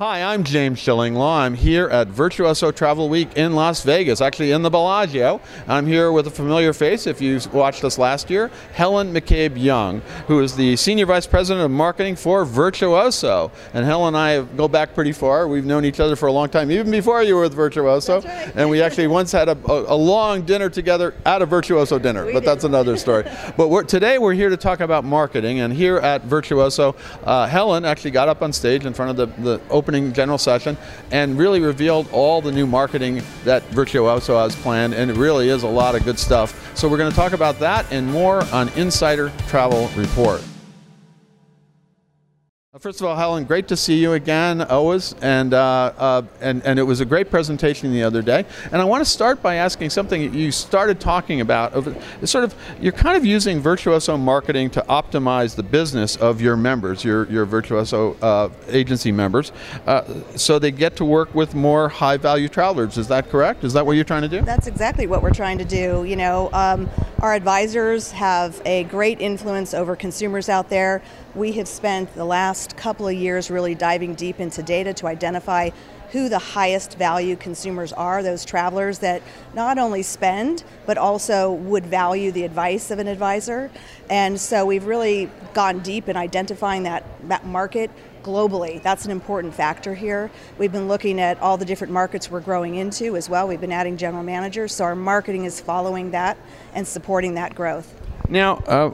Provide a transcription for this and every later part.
Hi, I'm James Shillinglaw. I'm here at Virtuoso Travel Week in Las Vegas, actually in the Bellagio. I'm here with a familiar face if you watched us last year, Helen McCabe Young, who is the Senior Vice President of Marketing for Virtuoso. And Helen and I go back pretty far. We've known each other for a long time, even before you were with Virtuoso. Right. And we actually once had a, a, long dinner together at a Virtuoso dinner, We but did. that's another story. but we're, today we're here to talk about marketing. And here at Virtuoso, uh, Helen actually got up on stage in front of the, the opening general session and really revealed all the new marketing that Virtuoso has planned, and it really is a lot of good stuff. So we're going to talk about that and more on Insider Travel Report. First of all, Helen, great to see you again, always, and, uh, uh, and and it was a great presentation the other day. And I want to start by asking something you started talking about. Sort of you're kind of using virtuoso marketing to optimize the business of your members, your your virtuoso uh, agency members, uh, so they get to work with more high value travelers. Is that correct? Is that what you're trying to do? That's exactly what we're trying to do. You know, um, our advisors have a great influence over consumers out there. We have spent the last couple of years really diving deep into data to identify who the highest value consumers are, those travelers that not only spend, but also would value the advice of an advisor. And so we've really gone deep in identifying that, that market globally. That's an important factor here. We've been looking at all the different markets we're growing into as well. We've been adding general managers, so our marketing is following that and supporting that growth. Now, uh,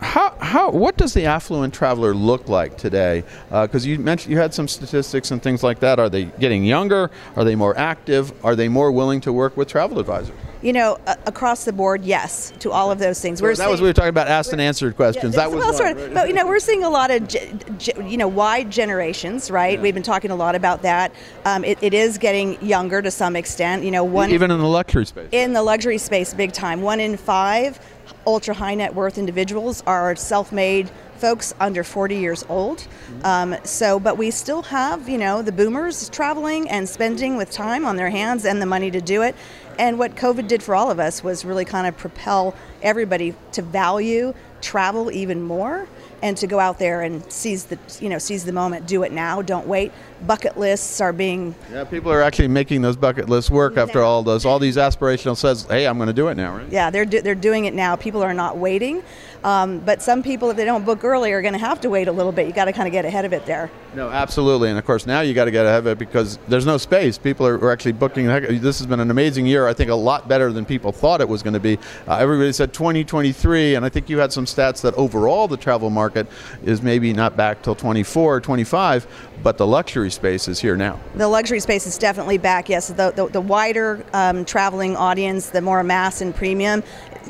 how, how, what does the affluent traveler look like today? Because you mentioned you had some statistics and things like that. Are they getting younger? Are they more active? Are they more willing to work with travel advisors? You know, a- across the board, yes, to all of those things. that was seeing- we were talking about asked and answered questions. Yeah, that was well, one, sort of, right? but you know, we're seeing a lot of, ge- ge- you know, wide generations, right? Yeah. We've been talking a lot about that. Um, it, it is getting younger to some extent. You know, one even in the luxury space. in the luxury space big time. One in five ultra high net worth individuals are self made folks under 40 years old. Um, so, but we still have, you know, the boomers traveling and spending with time on their hands and the money to do it. And what COVID did for all of us was really kind of propel everybody to value travel even more and to go out there and seize the, you know, seize the moment, do it now, don't wait. Bucket lists are being yeah, people are actually making those bucket lists work after Yeah. all those all these aspirational says, "Hey, I'm going to do it now." Right? Yeah, they're do, they're doing it now. People are not waiting, um, but some people, if they don't book early, are going to have to wait a little bit. You got to kind of get ahead of it there. No, absolutely, and of course now you got to get ahead of it because there's no space. People are, are actually booking. This has been an amazing year. I think a lot better than people thought it was going to be. Uh, everybody said 2023, and I think you had some stats that overall the travel market is maybe not back till 24 or 25, but the luxury space is here now. The luxury space is definitely back. Yes, the the, the wider um, traveling audience, the more mass and premium,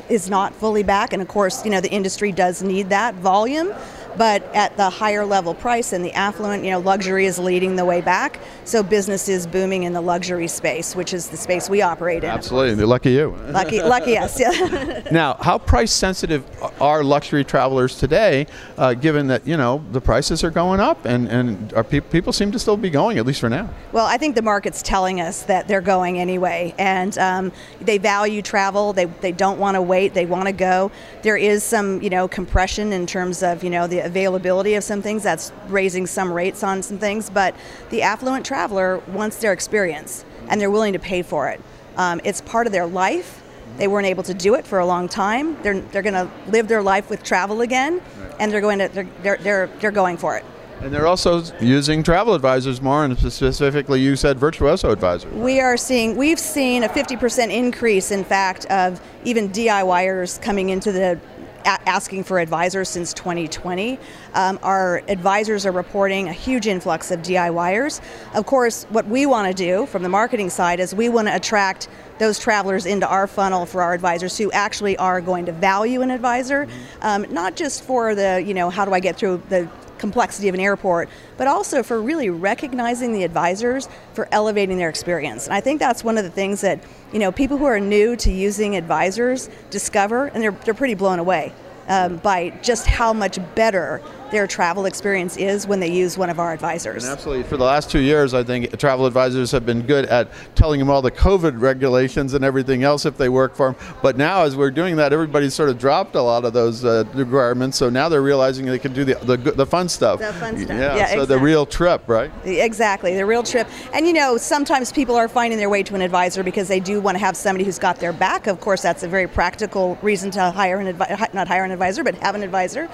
is not fully back. And of course, you know the industry does need that volume. But at the higher level price and the affluent, you know, luxury is leading the way back. So business is booming in the luxury space, which is the space we operate in. Absolutely, lucky you. Lucky, lucky us. Yeah. Now, how price sensitive are luxury travelers today, uh, given that you know the prices are going up and and are pe- people seem to still be going at least for now? Well, I think the market's telling us that they're going anyway, and um, they value travel. They, they don't want to wait. They want to go. There is some you know compression in terms of you know the availability of some things. That's raising some rates on some things, but the affluent traveler wants their experience, and they're willing to pay for it. Um, it's part of their life. They weren't able to do it for a long time. They're, they're going to live their life with travel again, and they're going to they're, they're, they're, they're going for it. And they're also using travel advisors more, and specifically, you said virtuoso advisors. We are seeing, we've seen a 50% increase, in fact, of even DIYers coming into the asking for advisors since 2020. Um, our advisors are reporting a huge influx of DIYers. Of course, what we want to do from the marketing side is we want to attract those travelers into our funnel for our advisors who actually are going to value an advisor, um, not just for the, you know, how do I get through the complexity of an airport, but also for really recognizing the advisors for elevating their experience. And I think that's one of the things that you know people who are new to using advisors discover, and they're they're pretty blown away um, by just how much better their travel experience is when they use one of our advisors. And absolutely. For the last two years, I think travel advisors have been good at telling them all the COVID regulations and everything else if they work for them. But now, as we're doing that, everybody's sort of dropped a lot of those uh, requirements. So now they're realizing they can do the, the, the fun stuff. The fun stuff. Yeah, Yeah, so the real trip, right? Exactly, the real trip. And you know, sometimes people are finding their way to an advisor because they do want to have somebody who's got their back. Of course, that's a very practical reason to hire an advi- not hire an advisor, but have an advisor.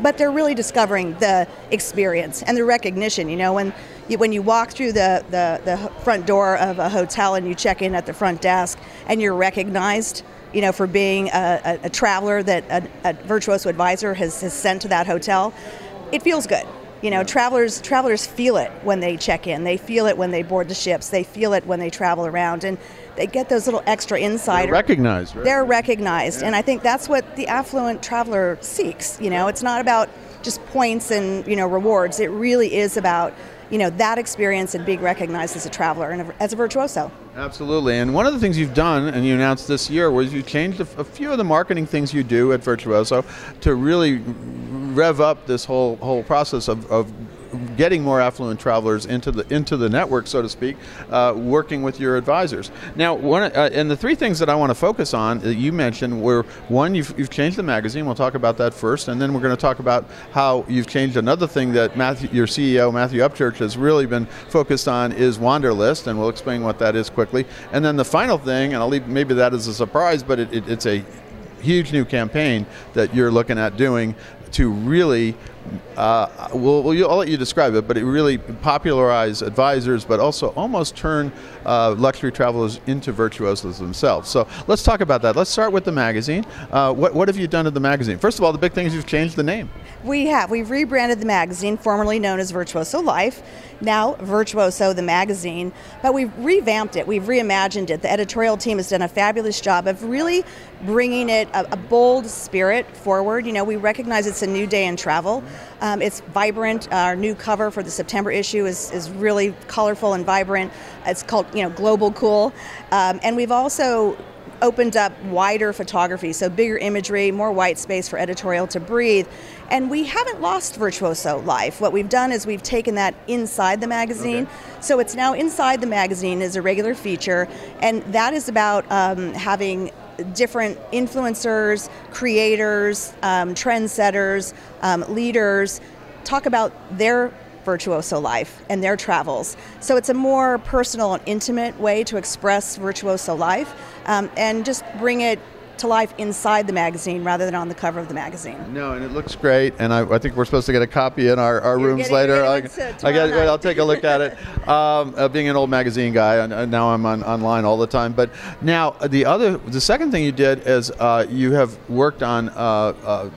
But they're really discovering the experience and the recognition. You know, when you, when you walk through the, the, the front door of a hotel and you check in at the front desk and you're recognized, you know, for being a, a, a traveler that a, a virtuoso advisor has, has sent to that hotel, it feels good. You know, travelers travelers feel it when they check in. They feel it when they board the ships. They feel it when they travel around, and they get those little extra insider. Recognized, right? They're recognized, and I think that's what the affluent traveler seeks. You know, it's not about just points and you know rewards. It really is about you know that experience and being recognized as a traveler and as a virtuoso. Absolutely. And one of the things you've done, and you announced this year, was you changed a, a few of the marketing things you do at Virtuoso to really rev up this whole whole process of, of getting more affluent travelers into the into the network, so to speak, uh, working with your advisors. Now, one uh, and the three things that I want to focus on that you mentioned were one, you've, you've changed the magazine. We'll talk about that first, and then we're going to talk about how you've changed another thing that Matthew, your CEO Matthew Upchurch has really been focused on is Wanderlist, and we'll explain what that is quickly. And then the final thing, and I'll leave maybe that as a surprise, but it, it, it's a huge new campaign that you're looking at doing to really uh, well, well, I'll let you describe it, but it really popularized advisors, but also almost turned uh, luxury travelers into virtuosos themselves. So let's talk about that. Let's start with the magazine. Uh, what, what have you done to the magazine? First of all, the big thing is you've changed the name. We have. We've rebranded the magazine, formerly known as Virtuoso Life, now Virtuoso the magazine, but we've revamped it. We've reimagined it. The editorial team has done a fabulous job of really bringing it a, a bold spirit forward. You know, we recognize it's a new day in travel. Um, it's vibrant. Our new cover for the September issue is, is really colorful and vibrant. It's called, you know, Global Cool. Um, and we've also opened up wider photography, so bigger imagery, more white space for editorial to breathe. And we haven't lost Virtuoso Life. What we've done is we've taken that inside the magazine. Okay. So it's now inside the magazine as a regular feature, and that is about um, having different influencers, creators, um, trendsetters, um, leaders talk about their virtuoso life and their travels. So it's a more personal and intimate way to express virtuoso life um, and just bring it to life inside the magazine rather than on the cover of the magazine. No, and it looks great, and I, I think we're supposed to get a copy in our, our You're rooms later. I, I get, night. I'll take a look at it. Um, uh, being an old magazine guy, and now I'm on, online all the time. But now uh, the other, the second thing you did is uh, you have worked on. Uh, uh,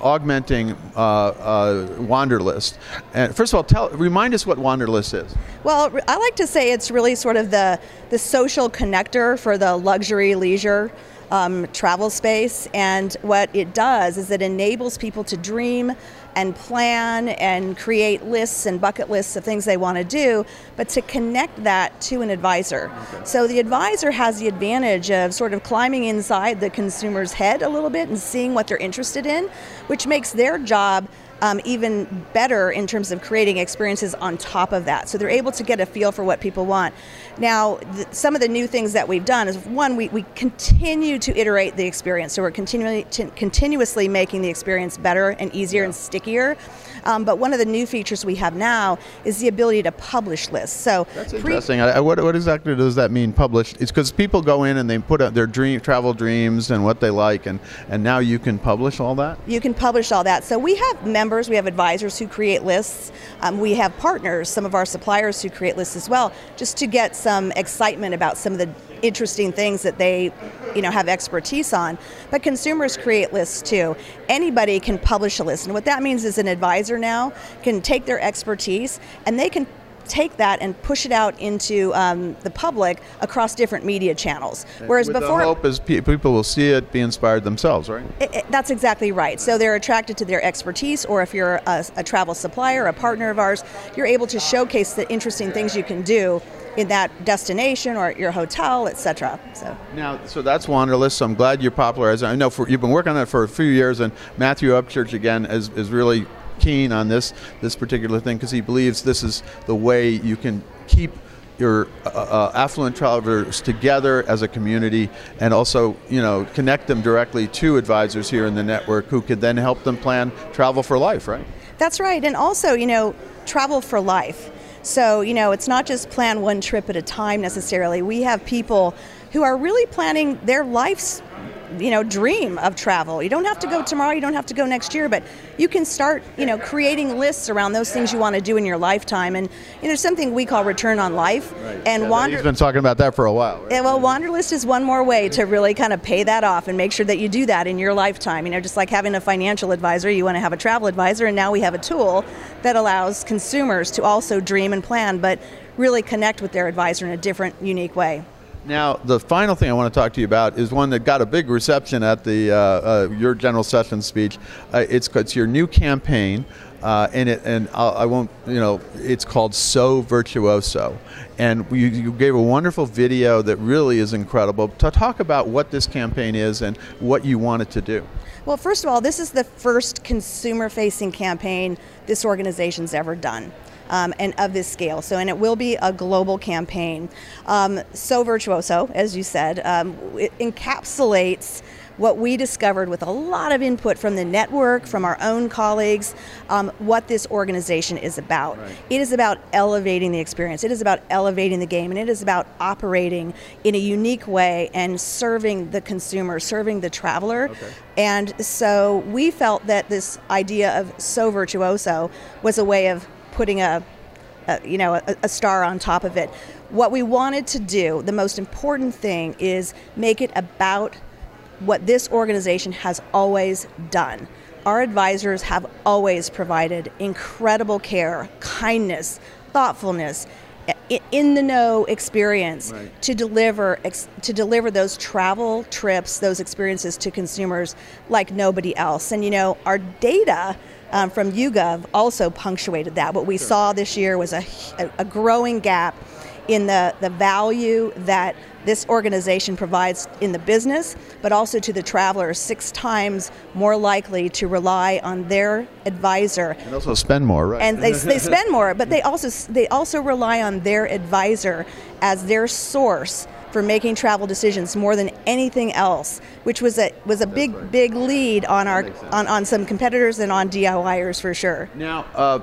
augmenting uh, uh, Wanderlist. And first of all, tell, remind us what Wanderlist is. Well, I like to say it's really sort of the, the social connector for the luxury leisure um, travel space. And what it does is it enables people to dream and plan and create lists and bucket lists of things they want to do, but to connect that to an advisor. So the advisor has the advantage of sort of climbing inside the consumer's head a little bit and seeing what they're interested in, which makes their job um, even better in terms of creating experiences on top of that. So they're able to get a feel for what people want. Now, th- some of the new things that we've done is one, we, we continue to iterate the experience. So we're continually, t- continuously making the experience better and easier and stickier. Um, but one of the new features we have now is the ability to publish lists. So That's pre- interesting. I, I- what, what exactly does that mean? Published? It's because people go in and they put out their dream travel dreams and what they like, and and now you can publish all that. You can publish all that. So we have members, we have advisors who create lists. Um, we have partners, some of our suppliers who create lists as well, just to get some excitement about some of the interesting things that they, you know, have expertise on. But consumers create lists too. Anybody can publish a list, and what that means is an advisor now can take their expertise and they can take that and push it out into um, the public across different media channels. Whereas With before, the hope is pe- people will see it, be inspired themselves, right? it- it- that's exactly right. So they're attracted to their expertise, or if you're a, a travel supplier, a partner of ours, you're able to showcase the interesting things you can do in that destination or at your hotel, etc. So Now, so that's Wanderlist. So I'm glad you're popularizing. I know for, you've been working on that for a few years, and Matthew Upchurch again is, is really keen on this this particular thing because he believes this is the way you can keep your uh, uh, affluent travelers together as a community and also you know connect them directly to advisors here in the network who could then help them plan travel for life right that's right and also you know travel for life so you know it's not just plan one trip at a time necessarily. We have people who are really planning their life's you know dream of travel. You don't have to go tomorrow, you don't have to go next year, but you can start, you know, creating lists around those things you want to do in your lifetime and you know, there's something we call return on life. Right. And yeah, Wander He's been talking about that for a while. Right? Yeah, well, Wanderlist is one more way to really kind of pay that off and make sure that you do that in your lifetime. You know, just like having a financial advisor, you want to have a travel advisor and now we have a tool that allows consumers to also dream and plan but really connect with their advisor in a different unique way. Now, the final thing I want to talk to you about is one that got a big reception at the uh, uh, your general session speech. Uh, it's it's your new campaign, uh, and it and I'll, I will not you know it's called So Virtuoso, and you, you, gave a wonderful video that really is incredible. To talk about what this campaign is and what you want it to do. Well, first of all, this is the first consumer-facing campaign this organization's ever done um, and of this scale. So, and it will be a global campaign. Um, so virtuoso, as you said, um, it encapsulates what we discovered with a lot of input from the network, from our own colleagues, um, what this organization is about. Right. It is about elevating the experience, it is about elevating the game, and it is about operating in a unique way and serving the consumer, serving the traveler. Okay. And so we felt that this idea of so virtuoso was a way of putting a, a you know a, a star on top of it. What we wanted to do, the most important thing, is make it about what this organization has always done. Our advisors have always provided incredible care, kindness, thoughtfulness, in the know experience right. to deliver to deliver those travel trips, those experiences to consumers like nobody else. And you know, our data um, from YouGov also punctuated that. What we sure. saw this year was a, a growing gap in the, the value that this organization provides in the business, but also to the traveler, six times more likely to rely on their advisor. And also spend more, right? And they, they spend more, but they also they also rely on their advisor as their source for making travel decisions more than anything else, which was a was a big right. big lead on our on, on some competitors and on DIYers for sure. Now, uh,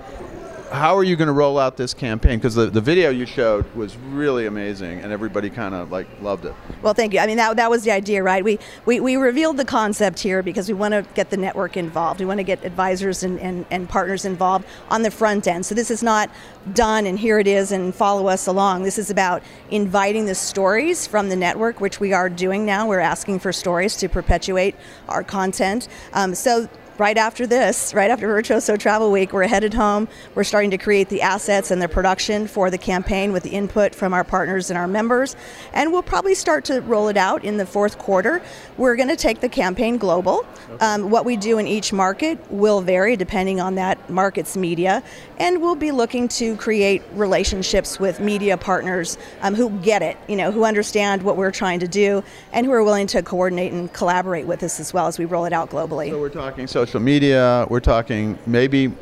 how are you going to roll out this campaign? Because the, the video you showed was really amazing, and everybody kind of like loved it. Well, thank you. I mean, that, that was the idea, right? We, we we revealed the concept here because we want to get the network involved. We want to get advisors and, and, and partners involved on the front end. So this is not done and here it is and follow us along. This is about inviting the stories from the network, which we are doing now. We're asking for stories to perpetuate our content. Um, so right after this, right after Virtuoso Travel Week, we're headed home. We're starting to create the assets and the production for the campaign with the input from our partners and our members. And we'll probably start to roll it out in the fourth quarter. We're going to take the campaign global. Um, what we do in each market will vary depending on that market's media. And we'll be looking to create relationships with media partners um, who get it, you know, who understand what we're trying to do and who are willing to coordinate and collaborate with us as well as we roll it out globally. So we're talking so social media. We're talking maybe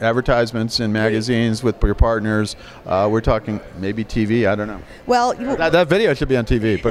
advertisements in magazines with your partners. Uh, we're talking maybe TV. I don't know. Well, that, that video should be on TV.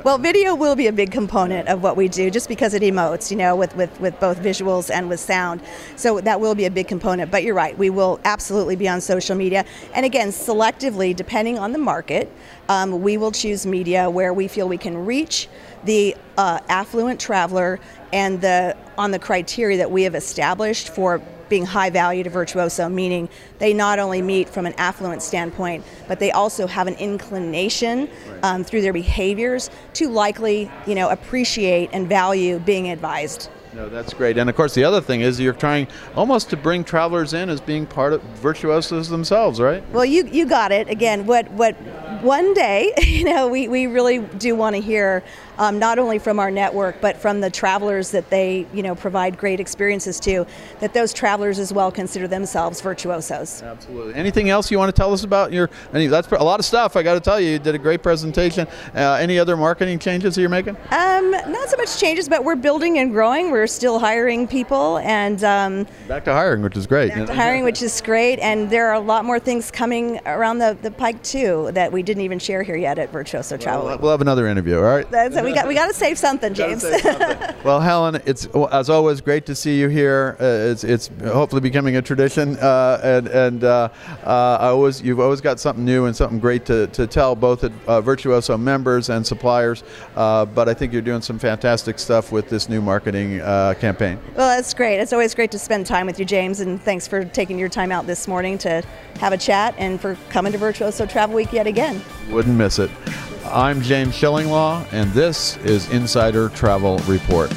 well, video will be a big component of what we do, just because it emotes, you know, with, with with both visuals and with sound. So that will be a big component. But you're right, we will absolutely be on social media, and again, selectively, depending on the market, um, we will choose media where we feel we can reach the uh, affluent traveler and the on the criteria that we have established for being high value to virtuoso, meaning they not only meet from an affluent standpoint, but they also have an inclination um, through their behaviors to likely, you know, appreciate and value being advised. No, that's great. And of course, the other thing is you're trying almost to bring travelers in as being part of virtuosos themselves, right? Well, you you got it. Again, what what one day, you know, we, we really do want to hear um, not only from our network, but from the travelers that they, you know, provide great experiences to, that those travelers as well consider themselves virtuosos. Absolutely. Anything else you want to tell us about your? Mean, that's a lot of stuff. I got to tell you, you did a great presentation. Uh, any other marketing changes that you're making? Um, not so much changes, but we're building and growing. We're still hiring people, and um, back to hiring, which is great. Back to hiring, which is great, and there are a lot more things coming around the, the pike too that we didn't even share here yet at Virtuoso Travel. We'll, we'll have another interview. All right. That's, we got we got to save something, James. Save something. well, Helen, it's as always great to see you here. Uh, it's it's hopefully becoming a tradition, uh, and and uh, uh I always you've always got something new and something great to, to tell both at uh, Virtuoso members and suppliers. Uh, but I think you're doing some fantastic stuff with this new marketing campaign. Well, that's great. It's always great to spend time with you, James, and thanks for taking your time out this morning to have a chat and for coming to Virtuoso Travel Week yet again. Wouldn't miss it. I'm James Shillinglaw, and this is Insider Travel Report.